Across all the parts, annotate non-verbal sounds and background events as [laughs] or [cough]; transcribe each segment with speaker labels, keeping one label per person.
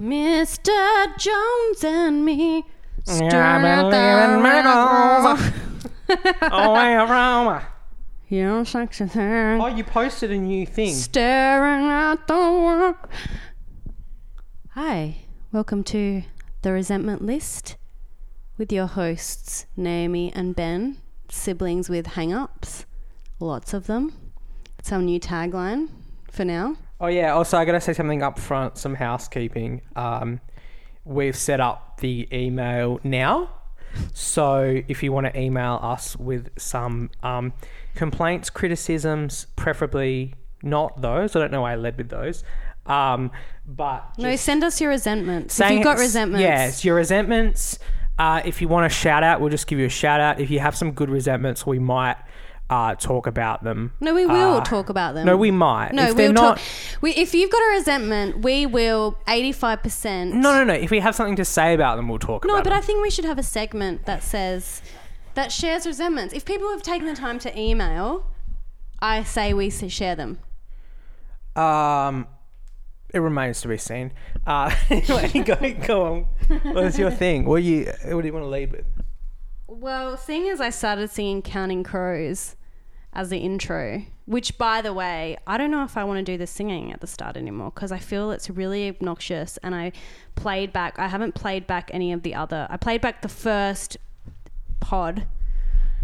Speaker 1: Mr. Jones and me.
Speaker 2: Yeah, I've
Speaker 1: staring
Speaker 2: been
Speaker 1: at the
Speaker 2: living miracles. oh, [laughs] Aroma.
Speaker 1: You know, sexy thing.
Speaker 2: Oh, you posted a new thing.
Speaker 1: Staring at the world. Hi, welcome to the Resentment List with your hosts Naomi and Ben, siblings with hang-ups, lots of them. It's our new tagline for now.
Speaker 2: Oh yeah. Also, I gotta say something up front. Some housekeeping. Um, we've set up the email now, so if you want to email us with some um, complaints, criticisms, preferably not those. I don't know why I led with those. Um, but
Speaker 1: No, send us your resentments. If you've got resentments,
Speaker 2: yes, your resentments. Uh, if you want a shout out, we'll just give you a shout out. If you have some good resentments, we might uh, talk about them.
Speaker 1: No, we will
Speaker 2: Uh,
Speaker 1: talk about them.
Speaker 2: No, we might.
Speaker 1: No,
Speaker 2: if
Speaker 1: we'll
Speaker 2: not.
Speaker 1: talk. We, if you've got a resentment, we will eighty-five percent.
Speaker 2: No, no, no. If we have something to say about them, we'll talk
Speaker 1: No, but
Speaker 2: them.
Speaker 1: I think we should have a segment that says that shares resentments. If people have taken the time to email, I say we share them.
Speaker 2: Um, it remains to be seen. Uh, [laughs] anyway, [laughs] go, go on. What's your thing? What you What do you want to lead with?
Speaker 1: Well, seeing as I started singing Counting Crows as the intro, which by the way, I don't know if I want to do the singing at the start anymore because I feel it's really obnoxious and I played back I haven't played back any of the other I played back the first pod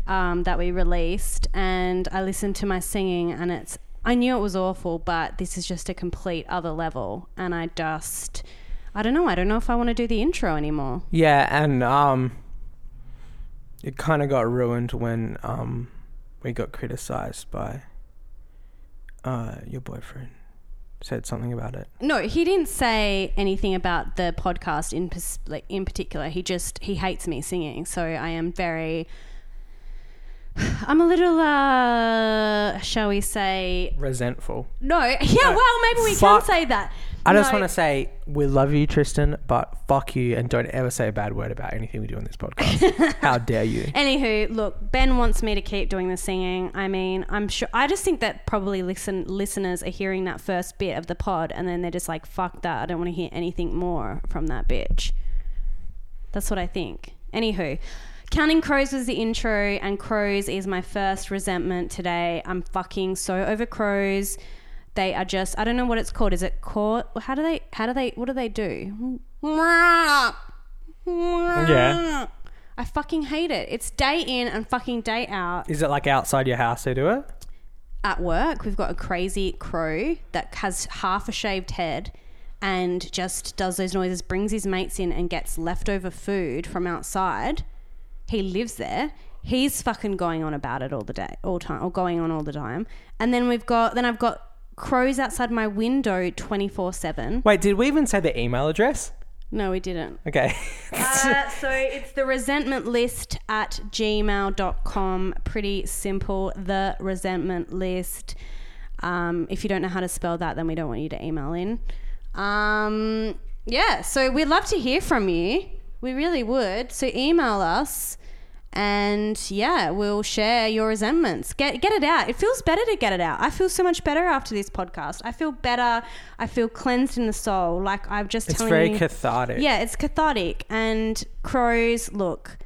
Speaker 1: um, that we released and I listened to my singing and it's I knew it was awful, but this is just a complete other level and I just I don't know, I don't know if I want to do the intro anymore.
Speaker 2: Yeah, and um, it kind of got ruined when um, we got criticized by uh your boyfriend. Said something about it.
Speaker 1: No, he didn't say anything about the podcast in pers- like in particular. He just he hates me singing, so I am very. I'm a little, uh, shall we say?
Speaker 2: Resentful.
Speaker 1: No, [laughs] yeah. Well, maybe we
Speaker 2: fuck.
Speaker 1: can say that.
Speaker 2: I just
Speaker 1: No,
Speaker 2: want to say we love you, Tristan, but fuck you, and don't ever say a bad word about anything we do on this podcast. [laughs] How dare you?
Speaker 1: Anywho, look, Ben wants me to keep doing the singing. I mean, I'm sure. I just think that probably listen listeners are hearing that first bit of the pod, and then they're just like, "Fuck that! I don't want to hear anything more from that bitch." That's what I think. Anywho, Counting Crows was the intro, and Crows is my first resentment today. I'm fucking so over Crows. They are just I don't know what it's called. Is it called? How do they? How do they? What do they do?
Speaker 2: Yeah.
Speaker 1: I fucking hate it. It's day in and fucking day out.
Speaker 2: Is it like outside your house they do it?
Speaker 1: At work, we've got a crazy crow that has half a shaved head and just does those noises, brings his mates in and gets leftover food from outside. He lives there. He's fucking going on about it all the day, all time, or going on all the time. And then we've got, then I've got crows outside my window 24 7.
Speaker 2: Wait, did we even say the email address?
Speaker 1: No, we didn't.
Speaker 2: Okay. [laughs]
Speaker 1: Uh, so it's the resentment list at gmail.com. Pretty simple. The resentment list. Um, if you don't know how to spell that, then we don't want you to email in. Um, yeah, so we'd love to hear from you. We really would. So email us. And yeah, we'll share your resentments. Get get it out. It feels better to get it out. I feel so much better after this podcast. I feel better. I feel cleansed in the soul. Like I've just
Speaker 2: it's very
Speaker 1: you,
Speaker 2: cathartic.
Speaker 1: yeah, it's cathartic. And crows, look,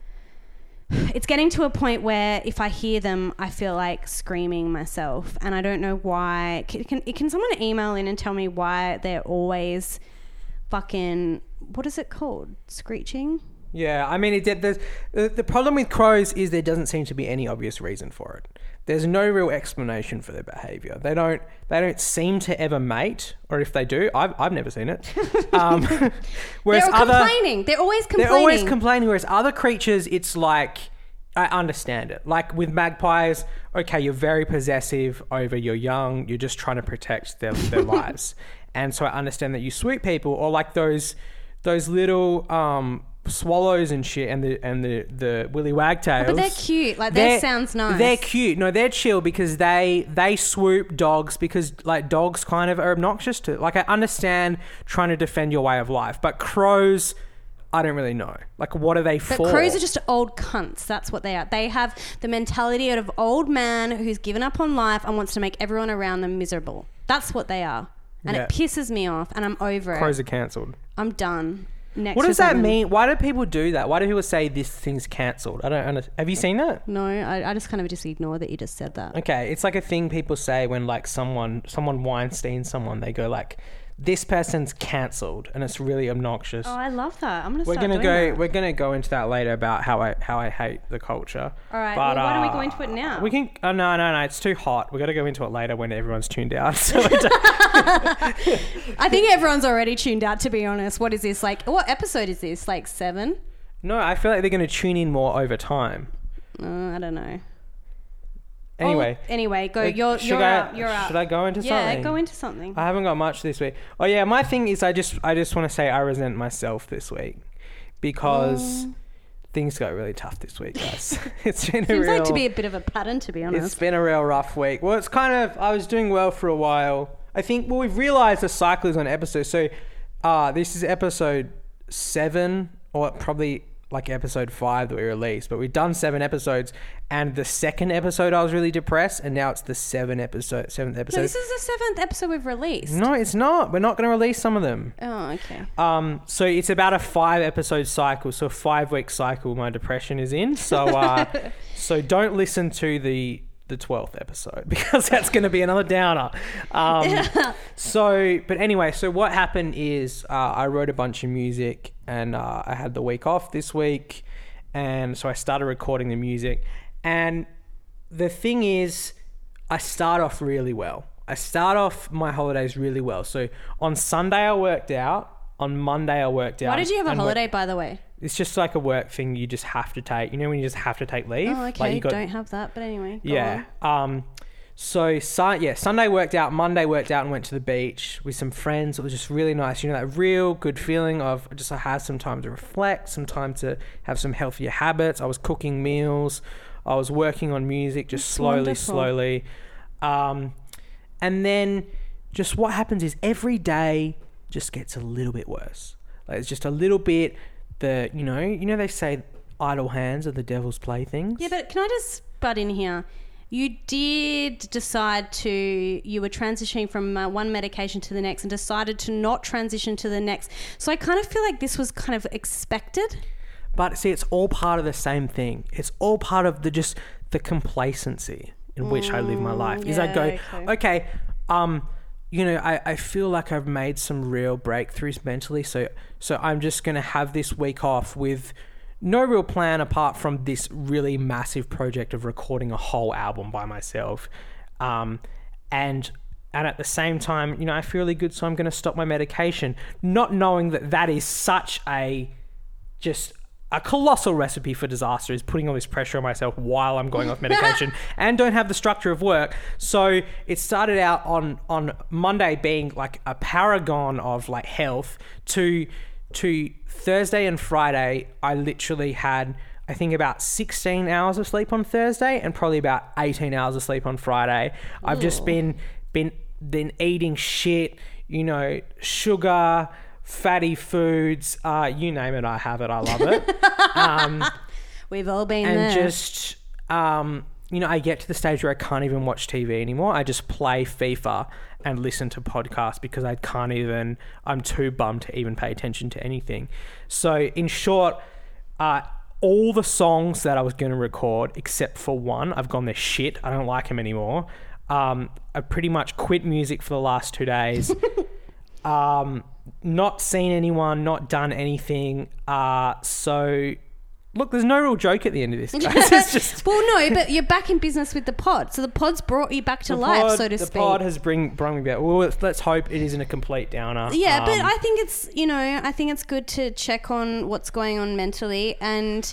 Speaker 1: it's getting to a point where if I hear them, I feel like screaming myself, and I don't know why. Can can, can someone email in and tell me why they're always fucking what is it called? Screeching.
Speaker 2: Yeah, I mean, it did. The, the problem with crows is there doesn't seem to be any obvious reason for it. There's no real explanation for their behavior. They don't they don't seem to ever mate, or if they do, I've, I've never seen it. [laughs] Um, [laughs] whereas
Speaker 1: They're
Speaker 2: other
Speaker 1: complaining. They're always complaining.
Speaker 2: they're always complaining. Whereas other creatures, it's like I understand it. Like with magpies, okay, you're very possessive over your young. You're just trying to protect their their [laughs] lives, and so I understand that you sweep people, or like those those little um, swallows and shit, and the and the the willy wagtails.
Speaker 1: Oh, but they're cute. Like, that sounds nice.
Speaker 2: They're cute. No, they're chill because they they swoop dogs because like dogs kind of are obnoxious to. Like I understand trying to defend your way of life, but crows, I don't really know. Like what are they
Speaker 1: But
Speaker 2: for?
Speaker 1: crows are just old cunts. That's what they are. They have the mentality of old man who's given up on life and wants to make everyone around them miserable. That's what they are. and
Speaker 2: Yeah.
Speaker 1: it pisses me off, and I'm over
Speaker 2: Crows
Speaker 1: it.
Speaker 2: Crows are cancelled.
Speaker 1: I'm done. Next
Speaker 2: What does that
Speaker 1: seven.
Speaker 2: mean? Why do people do that? Why do people say this thing's cancelled? I don't understand. Have you seen that?
Speaker 1: No, I, I just kind of just ignore that you just said that.
Speaker 2: Okay, it's like a thing people say when like someone someone Weinstein someone they go like this person's cancelled and it's really obnoxious.
Speaker 1: Oh, I love that. I'm gonna.
Speaker 2: we're
Speaker 1: start
Speaker 2: gonna
Speaker 1: doing
Speaker 2: go.
Speaker 1: That.
Speaker 2: We're gonna go into that later about how I how I hate the culture.
Speaker 1: All right.
Speaker 2: But,
Speaker 1: well, why don't we
Speaker 2: uh,
Speaker 1: go into it now?
Speaker 2: We can. Oh no no no! It's too hot. We got to go into it later when everyone's tuned out. [laughs] So we don't- [laughs]
Speaker 1: I think everyone's already tuned out. To be honest, what is this like? What episode is this? Like seven?
Speaker 2: no, I feel like they're gonna tune in more over time.
Speaker 1: Uh, I don't know.
Speaker 2: Anyway,
Speaker 1: Oh, anyway, go. You're
Speaker 2: should
Speaker 1: you're
Speaker 2: I,
Speaker 1: out. You're out.
Speaker 2: Should I go into
Speaker 1: yeah,
Speaker 2: something?
Speaker 1: Yeah, go into something.
Speaker 2: I haven't got much this week. Oh yeah, my thing is I just I just want to say I resent myself this week because things got really tough this week, guys. [laughs] [laughs] it's been a
Speaker 1: Seems
Speaker 2: real
Speaker 1: like to be a bit of a pattern, to be honest.
Speaker 2: It's been a real rough week. Well, it's kind of I was doing well for a while. I think well we've realized the cycle is on episode. So uh this is episode 7 or probably like episode 5 that we released, but we've done 7 episodes and the second episode I was really depressed and now it's the 7 episode 7th episode.
Speaker 1: No, this is the seventh episode we've released.
Speaker 2: No, it's not. We're not going to release some of them.
Speaker 1: Oh, okay.
Speaker 2: Um, so it's about a five episode cycle. So a five week cycle. My depression is in. So uh, [laughs] so don't listen to the the twelfth episode [laughs] because that's going to be another downer. Um, so, but anyway, so what happened is uh, I wrote a bunch of music and uh, I had the week off this week, and so I started recording the music. And the thing is, I start off really well. I start off my holidays really well. So on Sunday I worked out. On Monday I worked out.
Speaker 1: Why did you have a
Speaker 2: and
Speaker 1: holiday, by the way?
Speaker 2: it's just like a work thing you just have to take. You know when you just have to take leave.
Speaker 1: Oh, okay.
Speaker 2: Like you got,
Speaker 1: Don't have that, but anyway. go
Speaker 2: yeah.
Speaker 1: on.
Speaker 2: Um. So sun, yeah, Sunday worked out. Monday worked out and went to the beach with some friends. It was just really nice. You know that real good feeling of just I had some time to reflect, some time to have some healthier habits. I was cooking meals. I was working on music, just slowly,
Speaker 1: wonderful.
Speaker 2: slowly. Um, and then just what happens is every day just gets a little bit worse. Like it's just a little bit. The you know you know they say idle hands are the devil's playthings.
Speaker 1: Yeah, but can I just butt in here? You did decide to, you were transitioning from uh, one medication to the next and decided to not transition to the next. So I kind of feel like this was kind of expected.
Speaker 2: But see, it's all part of the same thing. It's all part of the just the complacency in which I live my life. Is I go,
Speaker 1: okay.
Speaker 2: okay, um, you know, I, I feel like I've made some real breakthroughs mentally. So so I'm just gonna have this week off with no real plan apart from this really massive project of recording a whole album by myself. Um, and and at the same time, you know, I feel really good, so I'm to stop my medication, not knowing that that is such a just a colossal recipe for disaster is putting all this pressure on myself while I'm going off [laughs] medication and don't have the structure of work. So it started out on on Monday being like a paragon of like health to to Thursday and Friday I literally had I think about 16 hours of sleep on Thursday and probably about 18 hours of sleep on Friday. I've just been been been eating shit, you know, sugar, fatty foods, uh, you name it, I have it. I love it. [laughs] um,
Speaker 1: We've all been
Speaker 2: and
Speaker 1: there.
Speaker 2: just um, you know, I get to the stage where I can't even watch TV anymore. I just play FIFA and listen to podcasts because I can't even. I'm too bummed to even pay attention to anything. So, in short, uh, all the songs that I was going to record, except for one, I've gone, they're shit. I don't like them anymore. Um, I pretty much quit music for the last two days. [laughs] um, not seen anyone, not done anything. Uh, so, look, there's no real joke at the end of this, [laughs] [laughs] just.
Speaker 1: well, no, but you're back in business with the pod, so the pod's brought you back to
Speaker 2: the
Speaker 1: life,
Speaker 2: pod-
Speaker 1: so to
Speaker 2: the
Speaker 1: speak.
Speaker 2: pod has bring brought me back. Well, let's, let's hope it isn't a complete downer.
Speaker 1: Yeah, but
Speaker 2: Um,
Speaker 1: I think it's you know I think it's good to check on what's going on mentally and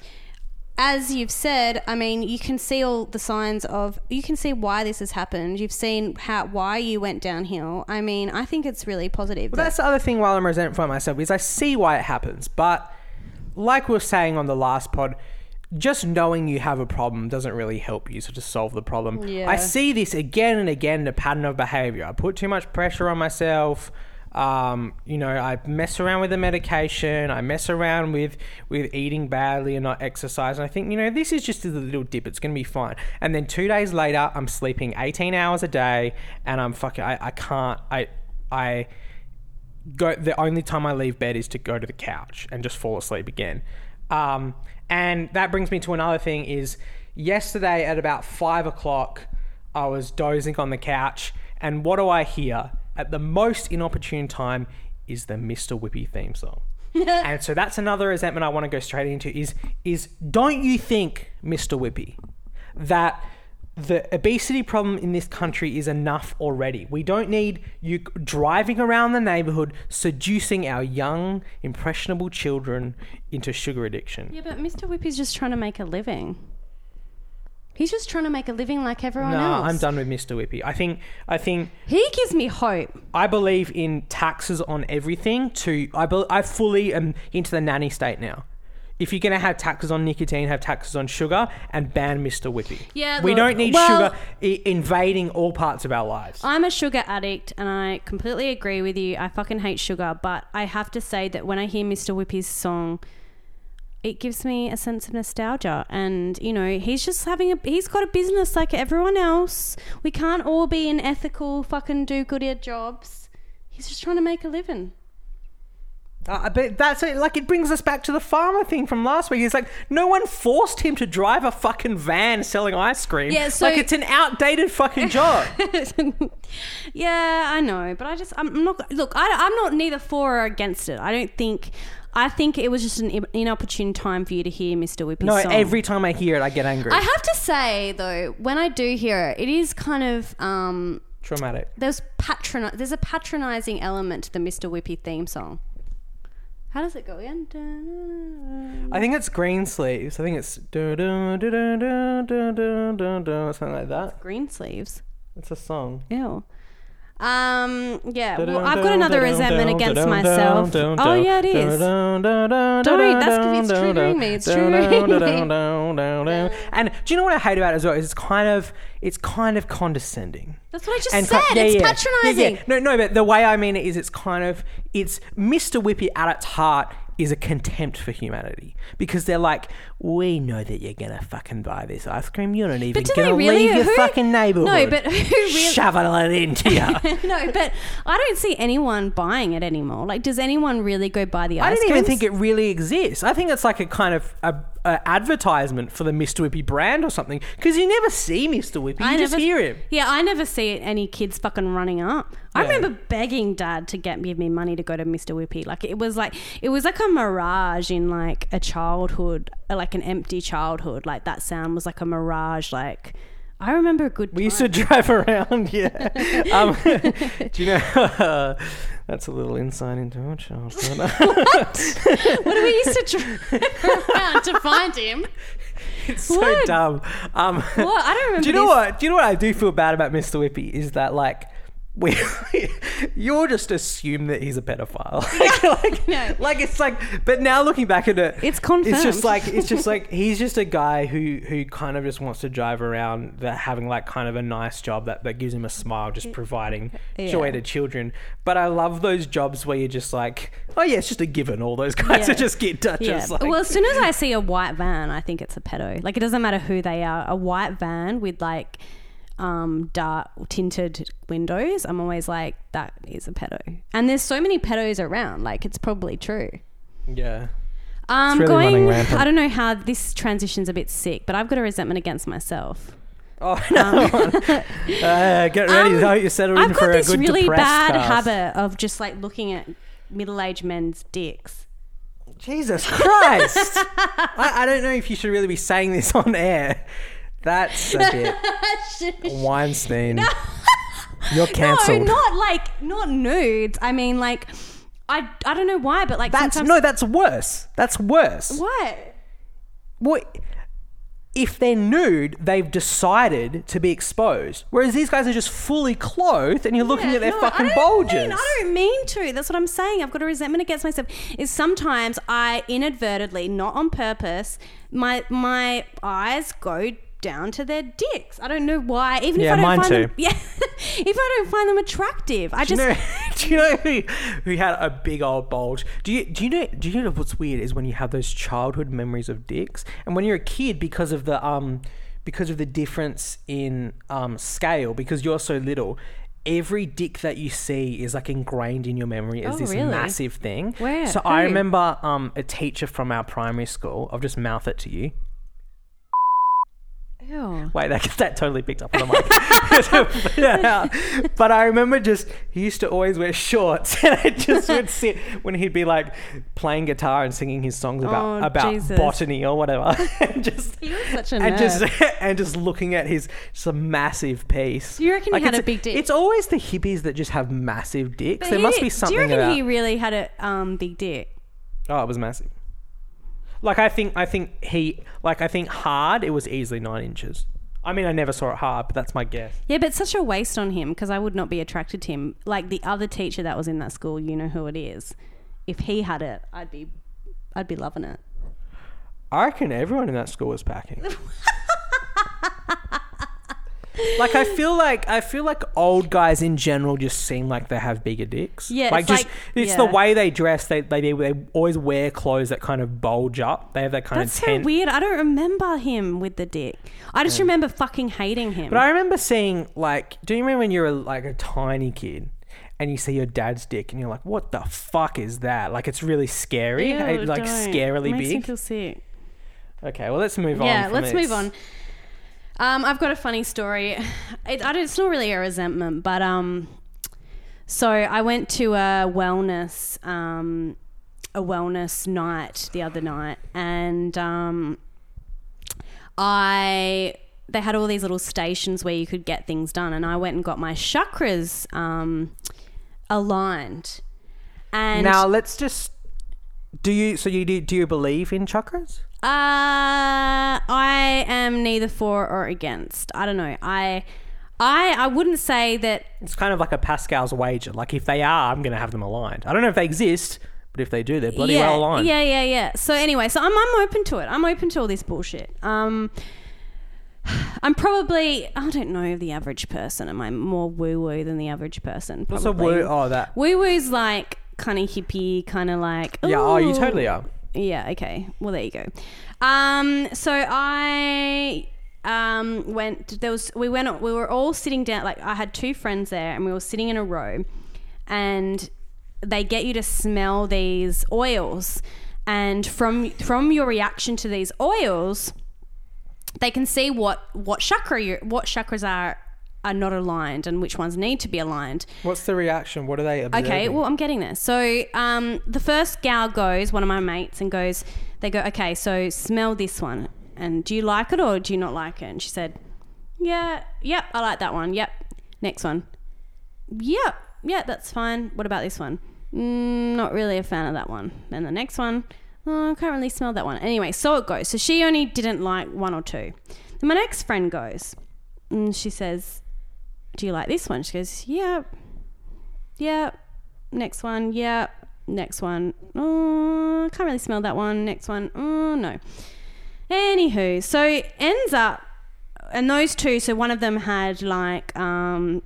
Speaker 1: as you've said, I mean, you can see all the signs of you can see why this has happened. You've seen how why you went downhill. I mean, I think it's really positive. That-
Speaker 2: that's the other thing while I'm resentful of myself is I see why it happens. But like we were saying on the last pod, just knowing you have a problem doesn't really help you so to solve the problem.
Speaker 1: Yeah.
Speaker 2: I see this again and again, the pattern of behavior. I put too much pressure on myself. Um, you know, I mess around with the medication. I mess around with with eating badly and not exercise. And I think, you know, this is just a little dip. It's going to be fine. And then two days later, I'm sleeping 18 hours a day, and I'm fucking. I, I can't. I I go. The only time I leave bed is to go to the couch and just fall asleep again. Um, and that brings me to another thing: is yesterday at about five o'clock, I was dozing on the couch, and what do I hear at the most inopportune time? Is the Mr. Whippy theme song. [laughs] and so that's another resentment I want to go straight into is is don't you think, Mr. Whippy, that the obesity problem in this country is enough already. We don't need you driving around the neighborhood seducing our young, impressionable children into sugar addiction.
Speaker 1: Yeah, but Mr. Whippy's just trying to make a living. He's just trying to make a living like everyone else.
Speaker 2: No,
Speaker 1: else.
Speaker 2: I'm done with Mr. Whippy. I think I think
Speaker 1: He gives me hope.
Speaker 2: I believe in taxes on everything. To I be, I fully am into the nanny state now. If you're gonna have taxes on nicotine, have taxes on sugar, and ban Mr. Whippy.
Speaker 1: Yeah,
Speaker 2: we
Speaker 1: look,
Speaker 2: don't need
Speaker 1: well-
Speaker 2: sugar I- invading all parts of our lives.
Speaker 1: I'm a sugar addict and I completely agree with you. I fucking hate sugar, but I have to say that when I hear Mr. Whippy's song, it gives me a sense of nostalgia. And, you know, he's just having a, he's got a business like everyone else. We can't all be in ethical fucking do good at jobs. He's just trying to make a living.
Speaker 2: Uh, but that's it. Like it brings us back to the farmer thing from last week. It's like no one forced him to drive a fucking van selling ice cream.
Speaker 1: Yeah, so-
Speaker 2: like it's an outdated fucking job. [laughs]
Speaker 1: yeah, I know, but I just I'm not look. I, I'm not neither for or against it. I don't think. I think it was just an inopportune time for you to hear Mr. Whippy's
Speaker 2: no,
Speaker 1: song.
Speaker 2: every time I hear it, I get angry.
Speaker 1: I have to say though, when I do hear it, it is kind of um,
Speaker 2: traumatic.
Speaker 1: There's patron. There's a patronizing element to the Mr. Whippy theme song. How does it go again?
Speaker 2: I think it's Green Sleeves. I think it's something like that.
Speaker 1: Green Sleeves.
Speaker 2: It's a song.
Speaker 1: Ew. Um. Yeah. Well, I've got another resentment against myself. Oh yeah, it is. Don't
Speaker 2: dun,
Speaker 1: that's it's triggering me. It's triggering me.
Speaker 2: And do you know what I hate about it as well? Is it's kind of it's kind of condescending.
Speaker 1: That's what I just
Speaker 2: And
Speaker 1: said.
Speaker 2: ki- yeah,
Speaker 1: it's
Speaker 2: yeah.
Speaker 1: patronizing.
Speaker 2: Yeah, yeah. No, no, but the way I mean it is it's kind of it's Mr. Whippy at its heart is a contempt for humanity because they're like, we know that you're gonna fucking buy this ice cream. You're not even gonna
Speaker 1: really?
Speaker 2: leave your
Speaker 1: Who-
Speaker 2: fucking neighborhood.
Speaker 1: No, but who [laughs] really?
Speaker 2: shoveling it into you. [laughs]
Speaker 1: no, but I don't see anyone buying it anymore. Like, does anyone really go buy the ice cream?
Speaker 2: I don't even think it really exists. I think it's like a kind of a, a advertisement for the Mr. Whippy brand or something because you never see Mr. Whippy. You
Speaker 1: I
Speaker 2: just
Speaker 1: never-
Speaker 2: hear him.
Speaker 1: Yeah, I never see any kids fucking running up. I
Speaker 2: Yeah.
Speaker 1: remember begging dad to get give me money to go to Mr. Whippy. Like it was like it was like a mirage in like a childhood, like an empty childhood. Like that sound was like a mirage. Like I remember a good.
Speaker 2: We used to drive [laughs] around, yeah. [laughs] Um, [laughs] do you know? That's a little insight into our childhood. [laughs] [laughs]
Speaker 1: what do we used to drive [laughs] around to find him?
Speaker 2: it's so
Speaker 1: What?
Speaker 2: dumb. Um,
Speaker 1: What I don't remember.
Speaker 2: do you know
Speaker 1: this.
Speaker 2: what? Do you know what I do feel bad about Mr. Whippy is that like we [laughs] you'll just assume that he's a pedophile. [laughs] [laughs] like, like,
Speaker 1: No.
Speaker 2: like it's like but now looking back at it
Speaker 1: It's confirmed.
Speaker 2: It's just like it's just like he's just a guy who who kind of just wants to drive around that having like kind of a nice job that, that gives him a smile, just providing joy to children. But I love those jobs where you're just like, oh yeah, it's just a given. All those guys
Speaker 1: Yeah.
Speaker 2: are just get touches.
Speaker 1: Yeah.
Speaker 2: Like,
Speaker 1: well, as soon as I see a white van, I think it's a pedo. Like it doesn't matter who they are. A white van with like um dark tinted windows, I'm always like that is a pedo. And there's so many pedos around. Like it's probably true.
Speaker 2: yeah.
Speaker 1: Um,
Speaker 2: really
Speaker 1: going. I don't know how this transition's a bit sick, but I've got a resentment against myself.
Speaker 2: Oh [laughs] no! uh, get ready.
Speaker 1: Um,
Speaker 2: I hope you're settled in
Speaker 1: I've got this really bad
Speaker 2: cast.
Speaker 1: habit of just like looking at middle-aged men's dicks.
Speaker 2: Jesus Christ! [laughs] I, I don't know if you should really be saying this on air. That's a bit [laughs] Weinstein. You're cancelled.
Speaker 1: No, not like not nudes. I mean, like I I don't know why, but like
Speaker 2: that's
Speaker 1: sometimes
Speaker 2: no, that's worse. That's worse.
Speaker 1: what?
Speaker 2: What? If they're nude, they've decided to be exposed. Whereas these guys are just fully clothed, and you're looking
Speaker 1: Yeah,
Speaker 2: at their
Speaker 1: no,
Speaker 2: fucking
Speaker 1: I
Speaker 2: bulges.
Speaker 1: Mean, I don't mean to. That's what I'm saying. I've got a resentment against myself. Is sometimes I inadvertently, not on purpose, my my eyes go down to their dicks. I don't know why. Even
Speaker 2: Yeah,
Speaker 1: if I don't
Speaker 2: mine
Speaker 1: find them, [laughs] yeah, if I don't find them attractive, I
Speaker 2: Do
Speaker 1: just
Speaker 2: you know? [laughs] [laughs] Do you know who, who had a big old bulge? Do you do you know? Do you know what's weird is when you have those childhood memories of dicks, and when you're a kid, because of the um, because of the difference in um scale, because you're so little. every dick that you see is like ingrained in your memory as
Speaker 1: Oh,
Speaker 2: this
Speaker 1: really?
Speaker 2: massive thing.
Speaker 1: Where?
Speaker 2: So I remember um, a teacher from our primary school. I'll just mouth it to you.
Speaker 1: Ew.
Speaker 2: Wait, that [laughs] that totally picked up on the mic. [laughs] yeah. But I remember just he used to always wear shorts, [laughs] and I just would sit when he'd be like playing guitar and singing his songs about
Speaker 1: Oh,
Speaker 2: about
Speaker 1: Jesus.
Speaker 2: botany or whatever, and just
Speaker 1: He was such a
Speaker 2: and
Speaker 1: nerd.
Speaker 2: just and just looking at his just a massive piece.
Speaker 1: Do you reckon he had
Speaker 2: it's-
Speaker 1: a big dick?
Speaker 2: It's always the hippies that just have massive dicks.
Speaker 1: But
Speaker 2: there
Speaker 1: he-
Speaker 2: must be something
Speaker 1: Do you reckon
Speaker 2: about.
Speaker 1: he really had a um, big dick?
Speaker 2: oh, it was massive. Like I think I think he like I think hard. It was easily nine inches. I mean, I never saw it hard, but that's my guess.
Speaker 1: Yeah, but it's such a waste on him because I would not be attracted to him. Like the other teacher that was in that school, you know who it is. If he had it, I'd be, I'd be loving it.
Speaker 2: I reckon everyone in that school was packing. [laughs] like I feel like I feel like old guys in general just seem like they have bigger dicks.
Speaker 1: Yeah,
Speaker 2: like
Speaker 1: it's
Speaker 2: just
Speaker 1: like-
Speaker 2: it's the
Speaker 1: yeah.
Speaker 2: way they dress. They, they they always wear clothes that kind of bulge up. They have that kind of.
Speaker 1: That's
Speaker 2: of
Speaker 1: so
Speaker 2: tent.
Speaker 1: weird. I don't remember him with the dick. I just remember fucking hating him.
Speaker 2: But I remember seeing like, do you remember when you were like a tiny kid? And you see your dad's dick, and you're like, "What the fuck is that?" Like, it's really scary,
Speaker 1: Ew,
Speaker 2: It, like
Speaker 1: don't.
Speaker 2: scarily
Speaker 1: Makes me
Speaker 2: big.
Speaker 1: feel sick.
Speaker 2: Okay, well, let's move on.
Speaker 1: Yeah,
Speaker 2: from
Speaker 1: let's
Speaker 2: this.
Speaker 1: move on. Um, I've got a funny story. It, I don't, it's not really a resentment, but um, so I went to a wellness um, a wellness night the other night, and um, I they had all these little stations where you could get things done, and I went and got my chakras um, aligned. And
Speaker 2: Now let's just. Do you so you do, do you believe in chakras?
Speaker 1: Uh, I am neither for or against. I don't know. I, I, I wouldn't say that.
Speaker 2: It's kind of like a Pascal's wager. Like if they are, I'm going to have them aligned. I don't know if they exist, but if they do, they're bloody
Speaker 1: yeah,
Speaker 2: well aligned.
Speaker 1: yeah, yeah, yeah. So anyway, so I'm, I'm open to it. I'm open to all this bullshit. Um, I'm probably I don't know the average person. Am I more woo woo than the average person?
Speaker 2: What's a
Speaker 1: Probably.
Speaker 2: word? Oh, that.
Speaker 1: Woo woo's like kind of hippie, kind of like.
Speaker 2: Yeah. Oh, you
Speaker 1: "Ooh."
Speaker 2: totally are.
Speaker 1: Yeah, okay. Well, there you go. Um, so I um, went there was we went we were all sitting down like I had two friends there and we were sitting in a row and they get you to smell these oils and from from your reaction to these oils they can see what what chakra you what chakras are are not aligned and which ones need to be aligned
Speaker 2: What's the reaction? What are they observing?
Speaker 1: Okay, well, I'm getting there. So, um, the first gal goes, one of my mates, and goes, they go, okay, so smell this one. And do you like it or do you not like it? And she said, yeah, yep, I like that one. Yep. Next one. Yep, yeah, that's fine. What about this one? Mm, not really a fan of that one. Then the next one, oh, I can't really smell that one. Anyway, so it goes. So she only didn't like one or two. Then my next friend goes, and she says, do you like this one? She goes, yeah, yeah. Next one, yeah. Next one, oh, can't really smell that one. Next one, oh, no. Anywho, so ends up, and those two, so one of them had like, um,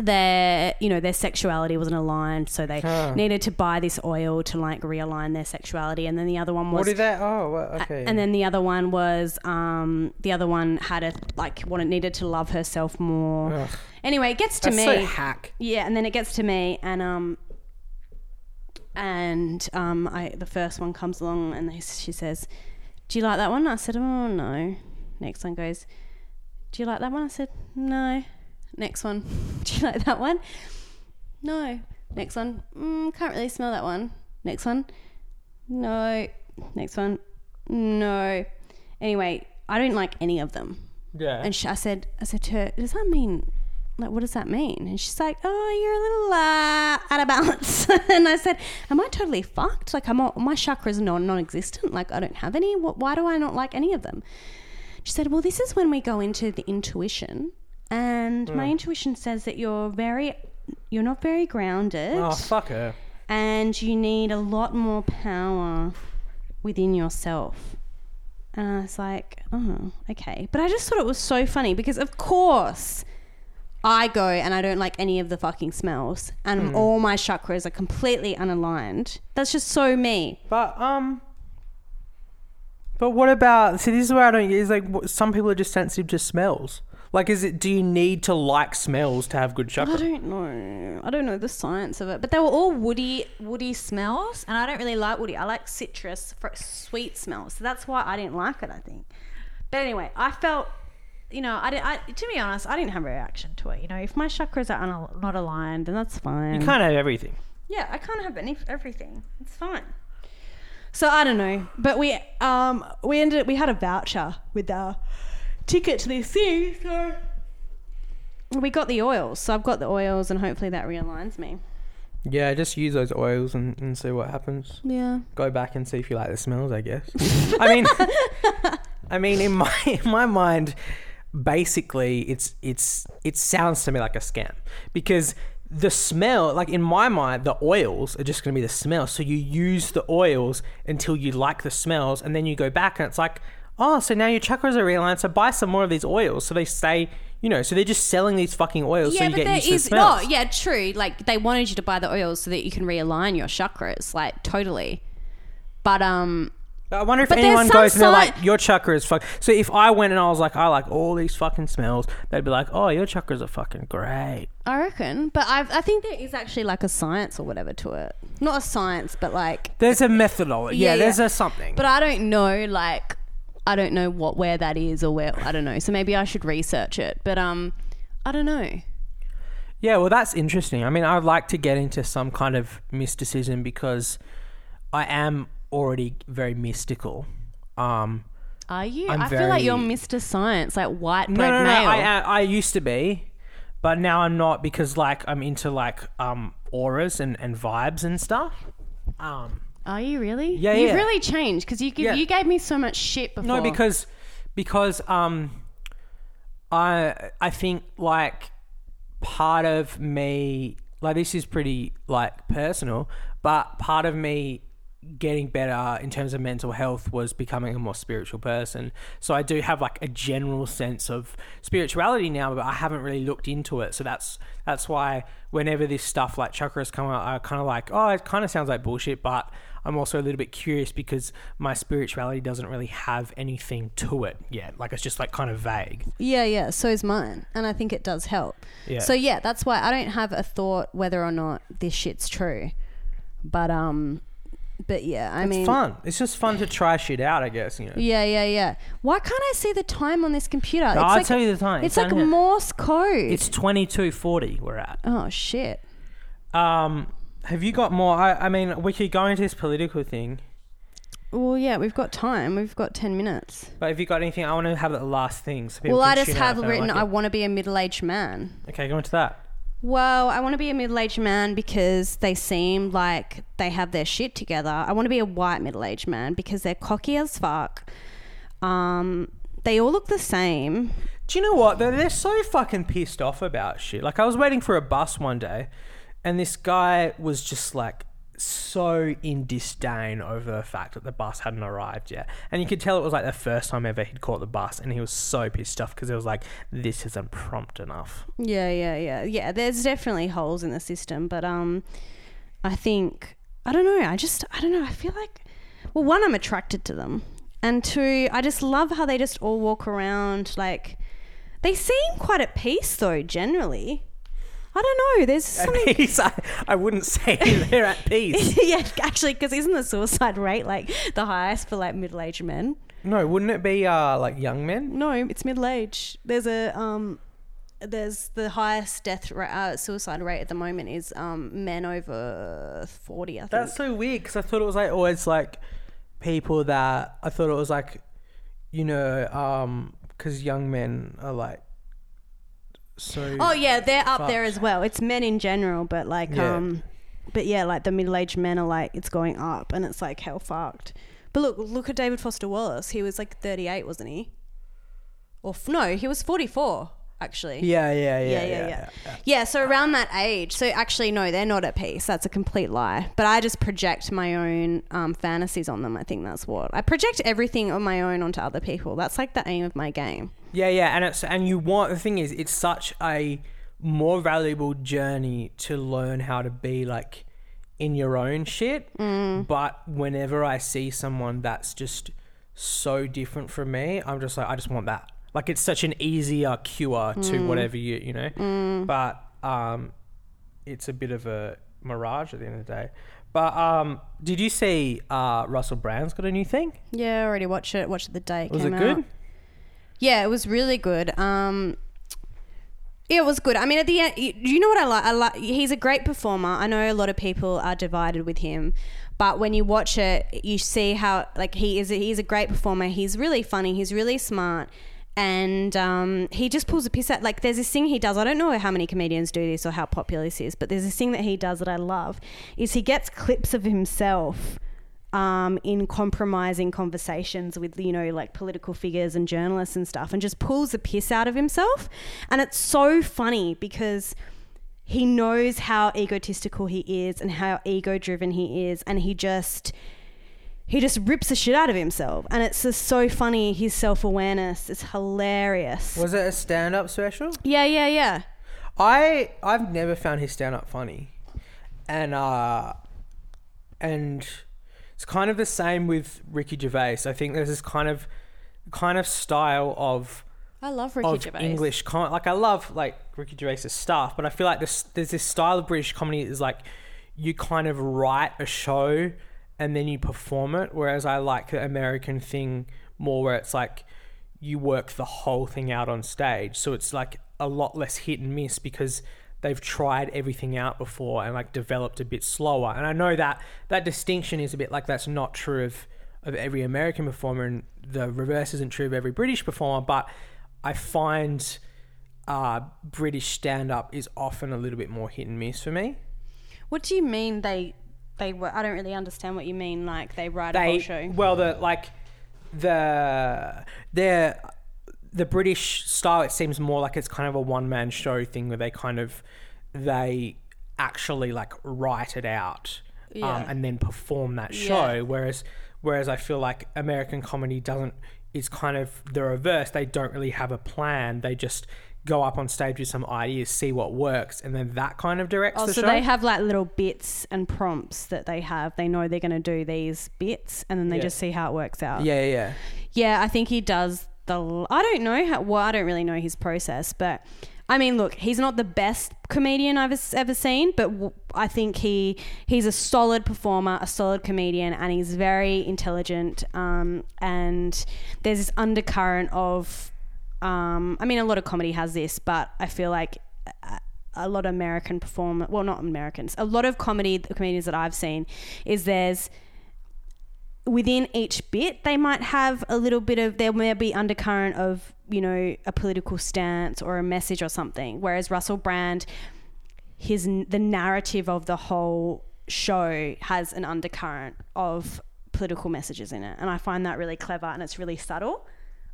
Speaker 1: their you know their sexuality wasn't aligned so they
Speaker 2: Huh.
Speaker 1: needed to buy this oil to like realign their sexuality and then the other one was
Speaker 2: What did that? Oh, well, okay.
Speaker 1: and then the other one was um, the other one had a like wanted needed to love herself more.
Speaker 2: Ugh.
Speaker 1: Anyway, it gets to
Speaker 2: That's
Speaker 1: me.
Speaker 2: so hack.
Speaker 1: yeah, and then it gets to me, and um, and um, I the first one comes along, and they, she says, "Do you like that one?" I said, "Oh no." Next one goes, "Do you like that one?" I said, "No." Next one, [laughs] "Do you like that one?" No. Next one, mm, can't really smell that one. Next one, no. Next one, no. Anyway, I don't like any of them.
Speaker 2: Yeah.
Speaker 1: And she, I said, I said to her, does that mean, like, what does that mean? And she's like, oh, you're a little uh, out of balance. [laughs] and I said, am I totally fucked? Like, I'm all, my chakras are non non-existent. Like, I don't have any. What, why do I not like any of them? She said, well, this is when we go into the intuition, and my intuition says that you're very, you're not very grounded
Speaker 2: oh, fuck her.
Speaker 1: and you need a lot more power within yourself. And I was like, oh, okay. But I just thought it was so funny because, of course, I go and I don't like any of the fucking smells, and all my chakras are completely unaligned. That's just so me.
Speaker 2: But um. But what about? See, this is where I don't. Is like some people are just sensitive to smells. Like, is it? Do you need to like smells to have good
Speaker 1: chakras?
Speaker 2: I
Speaker 1: don't know. I don't know the science of it, but they were all woody, woody smells, and I don't really like woody. I like citrus, fr- sweet smells. So that's why I didn't like it. I think. But anyway, I felt, you know, I, did, I to be honest, I didn't have a reaction to it. You know, if my chakras are unal- not aligned, then that's fine.
Speaker 2: You can't have everything.
Speaker 1: Yeah, I can't have any everything. It's fine. So I don't know, but we um we ended we had a voucher with our ticket to this thing, so we got the oils. So I've got the oils, and hopefully that realigns me.
Speaker 2: Yeah, just use those oils and, and see what happens.
Speaker 1: Yeah.
Speaker 2: Go back and see if you like the smells. I guess. [laughs] I mean, I mean, in my in my mind, basically, it's it's it sounds to me like a scam because the smell, like in my mind, the oils are just going to be the smell. So you use the oils until you like the smells, and then you go back and it's like, oh, so now your chakras are realigned. So buy some more of these oils. So they stay, you know, so they're just selling these fucking oils so
Speaker 1: yeah,
Speaker 2: you
Speaker 1: but
Speaker 2: get
Speaker 1: there
Speaker 2: used to the smells.
Speaker 1: no, yeah, true. Like they wanted you to buy the oils so that you can realign your chakras, like totally. But um,
Speaker 2: I wonder if
Speaker 1: But
Speaker 2: anyone goes and they're like, your chakra is fuck. So if I went and I was like, I like all these fucking smells, they'd be like, oh, your chakras are fucking great.
Speaker 1: I reckon. But I I think there is actually like a science or whatever to it. Not a science, but like
Speaker 2: There's a methodology. Yeah,
Speaker 1: Yeah,
Speaker 2: there's a something.
Speaker 1: But I don't know, like, I don't know what where that is or where I don't know. So maybe I should research it. But um, I don't know.
Speaker 2: yeah, well, that's interesting. I mean, I'd like to get into some kind of mysticism because I am already very mystical. Um,
Speaker 1: Are you?
Speaker 2: I'm
Speaker 1: I feel like you're Mr. Science, like white
Speaker 2: no,
Speaker 1: bread
Speaker 2: no, no,
Speaker 1: male.
Speaker 2: I, I, I used to be, but now I'm not because like I'm into like um auras and, and vibes and stuff. Um,
Speaker 1: Are you really?
Speaker 2: Yeah,
Speaker 1: You've
Speaker 2: yeah.
Speaker 1: really changed because you give,
Speaker 2: Yeah.
Speaker 1: you gave me so much shit before.
Speaker 2: No, because because um I I think like part of me like this is pretty like personal, but part of me getting better in terms of mental health was becoming a more spiritual person. So I do have like a general sense of spirituality now, but I haven't really looked into it. So that's that's why whenever this stuff like chakras come out, I kind of like, oh, it kind of sounds like bullshit, but I'm also a little bit curious because my spirituality doesn't really have anything to it yet. Like it's just like kind of vague.
Speaker 1: yeah, yeah. So is mine, and I think it does help.
Speaker 2: Yeah.
Speaker 1: So yeah, that's why I don't have a thought whether or not this shit's true. But um, but yeah, I mean
Speaker 2: it's
Speaker 1: mean,
Speaker 2: fun. It's just fun to try shit out, I guess. You know.
Speaker 1: Yeah, yeah, yeah. Why can't I see the time on this computer? it's
Speaker 2: I'll
Speaker 1: like,
Speaker 2: tell you the time.
Speaker 1: It's
Speaker 2: It's
Speaker 1: like. Morse code.
Speaker 2: It's twenty two forty. We're at.
Speaker 1: oh shit.
Speaker 2: Um, have you got more? I, I mean, we could go into this political thing,
Speaker 1: Well, yeah, we've got time. We've got ten minutes.
Speaker 2: but have you got anything? I want to have the last thing. So people
Speaker 1: Well, I
Speaker 2: can
Speaker 1: just
Speaker 2: tune out
Speaker 1: have
Speaker 2: if they don't
Speaker 1: written.
Speaker 2: like
Speaker 1: I
Speaker 2: it.
Speaker 1: want to be a middle-aged man.
Speaker 2: Okay, go into that.
Speaker 1: Well, I want to be a middle-aged man because they seem like they have their shit together. I want to be a white middle-aged man because they're cocky as fuck. Um, they all look the same.
Speaker 2: Do you know what? They're, they're so fucking pissed off about shit. Like, I was waiting for a bus one day, and this guy was just like so in disdain over the fact that the bus hadn't arrived yet. And you could tell it was like the first time ever he'd caught the bus, and he was so pissed off because it was like, this isn't prompt enough.
Speaker 1: Yeah, yeah, yeah, yeah. There's definitely holes in the system, but um, I think I don't know. I just I don't know. I feel like well, one, I'm attracted to them, and two, I just love how they just all walk around like they seem quite at peace though. Generally, I don't know. There's
Speaker 2: At
Speaker 1: something. [laughs]
Speaker 2: peace, I, I wouldn't say [laughs] they're at peace. [laughs]
Speaker 1: yeah, actually, because isn't the suicide rate like the highest for like middle-aged men?
Speaker 2: No, wouldn't it be uh, like young men?
Speaker 1: No, it's middle age. There's a um, there's the highest death ra- uh, suicide rate at the moment is um men over forty. I think.
Speaker 2: That's so weird because I thought it was like always like people that I thought it was like, you know, um, because young men are like so.
Speaker 1: oh yeah, they're up there as well. It's men in general, but like
Speaker 2: Yeah.
Speaker 1: um, but yeah, like the middle aged men are like it's going up, and it's like hell fucked. But look, look at David Foster Wallace. He was like thirty eight, wasn't he? Or f- no, he was forty four actually.
Speaker 2: Yeah, yeah, yeah,
Speaker 1: yeah, yeah, yeah. Yeah, so around that age. So actually, no, they're not at peace. That's a complete lie. But I just project my own um, fantasies on them. I think that's what I project everything on my own onto other people. That's like the aim of my game.
Speaker 2: Yeah, yeah, and it's and you want the thing is it's such a more valuable journey to learn how to be like in your own shit.
Speaker 1: Mm.
Speaker 2: But whenever I see someone that's just so different from me, I'm just like I just want that. Like it's such an easier cure to
Speaker 1: Mm.
Speaker 2: whatever you you know. But um, it's a bit of a mirage at the end of the day. But um, did you see uh, Russell Brand's got a new thing?
Speaker 1: Yeah, I already watched it. Watched it the day it
Speaker 2: Was
Speaker 1: came
Speaker 2: it good?
Speaker 1: out. Yeah, it was really good. Um, it was good. I mean, at the end, you you know what I like? I like. He's a great performer. I know a lot of people are divided with him, but when you watch it, you see how like he is. He's a great performer. He's really funny. He's really smart. And um, he just pulls a piss out. Like, there's this thing he does. I don't know how many comedians do this or how popular this is, but there's this thing that he does that I love. Is he gets clips of himself um, in compromising conversations with you know like political figures and journalists and stuff, and just pulls the piss out of himself. And it's so funny because he knows how egotistical he is and how ego driven he is, and he just he just rips the shit out of himself, and it's just so funny. His self awareness, it's hilarious.
Speaker 2: Was it a stand-up special?
Speaker 1: yeah, yeah, yeah.
Speaker 2: I I've never found his stand-up funny, and uh, and it's kind of the same with Ricky Gervais. I think there's this kind of kind of style of
Speaker 1: I love Ricky
Speaker 2: of
Speaker 1: Gervais.
Speaker 2: English com- like I love like Ricky Gervais's stuff, but I feel like this there's this style of British comedy is like you kind of write a show and then you perform it, whereas I like the American thing more where it's like you work the whole thing out on stage. So it's like a lot less hit and miss because they've tried everything out before and like developed a bit slower. And I know that that distinction is a bit like that's not true of of every American performer and the reverse isn't true of every British performer, but I find uh, British stand up is often a little bit more hit and miss for me.
Speaker 1: What do you mean they they were? I don't really understand what you mean. Like they write a whole show.
Speaker 2: well the like the the the British style it seems more like it's kind of a one man show thing where they kind of they actually like write it out um, and then perform that show
Speaker 1: Yeah.
Speaker 2: whereas whereas I feel like American comedy doesn't is kind of the reverse they don't really have a plan they just go up on stage with some ideas see what works and then that kind of directs
Speaker 1: Oh,
Speaker 2: the
Speaker 1: so
Speaker 2: show
Speaker 1: they have like little bits and prompts that they have. They know they're going to do these bits, and then they
Speaker 2: Yeah.
Speaker 1: just see how it works out.
Speaker 2: yeah yeah yeah
Speaker 1: Yeah, I think he does the. I don't know how. Well, I don't really know his process, but I mean, look, he's not the best comedian I've ever seen, but w- I think he he's a solid performer, a solid comedian, and he's very intelligent. Um, and there's this undercurrent of. Um, I mean, a lot of comedy has this, but I feel like a, a lot of American perform well, not Americans, a lot of comedy the comedians that I've seen is there's within each bit they might have a little bit of there may be undercurrent of you know a political stance or a message or something whereas russell brand his the narrative of the whole show has an undercurrent of political messages in it and i find that really clever and it's really subtle.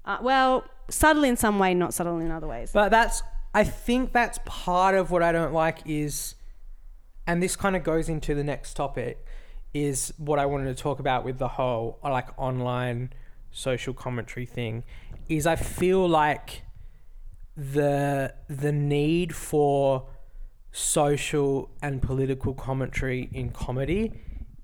Speaker 1: Uh, well subtle in some way not subtle in other ways
Speaker 2: But that's I think that's part of what I don't like is and this kind of goes into the next topic is what I wanted to talk about with the whole like online social commentary thing is I feel like the the need for social and political commentary in comedy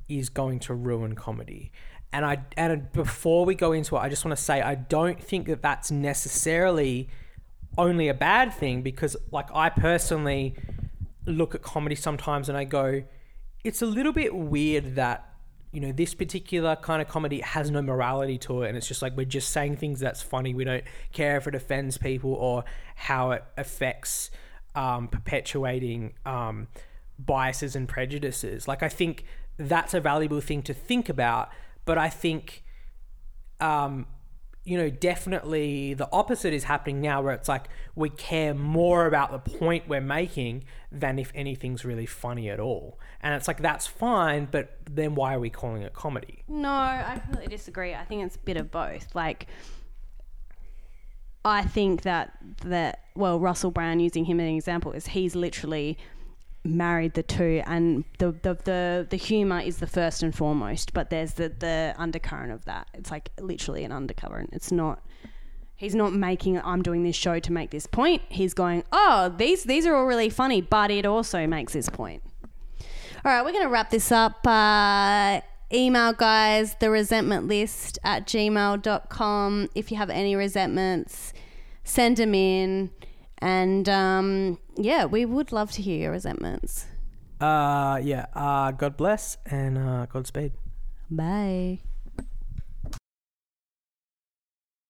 Speaker 2: is going to ruin comedy. And I and before we go into it, I just want to say I don't think that that's necessarily only a bad thing because like I personally look at comedy sometimes and I go it's a little bit weird that you know this particular kind of comedy has no morality to it and it's just like we're just saying things that's funny. We don't care if it offends people or how it affects um, perpetuating um, biases and prejudices. Like i think that's a valuable thing to think about but i think um, you know, definitely the opposite is happening now where it's like we care more about the point we're making than if anything's really funny at all. And it's like that's fine, but then why are we calling it comedy?
Speaker 1: No, I completely disagree. I think it's a bit of both. Like, I think that that well, Russell Brand using him as an example is he's literally married the two, and the the the, the humor is the first and foremost, but there's the the undercurrent of that. It's like literally an undercurrent. It's not. He's not making. I'm doing this show to make this point. He's going. Oh, these these are all really funny, but it also makes this point. All right, we're going to wrap this up. Uh, email guys, the resentment list at gmail.com. If you have any resentments, send them in. And um, yeah, we would love to hear your resentments.
Speaker 2: Uh, yeah. Uh, God bless and uh, Godspeed.
Speaker 1: Bye.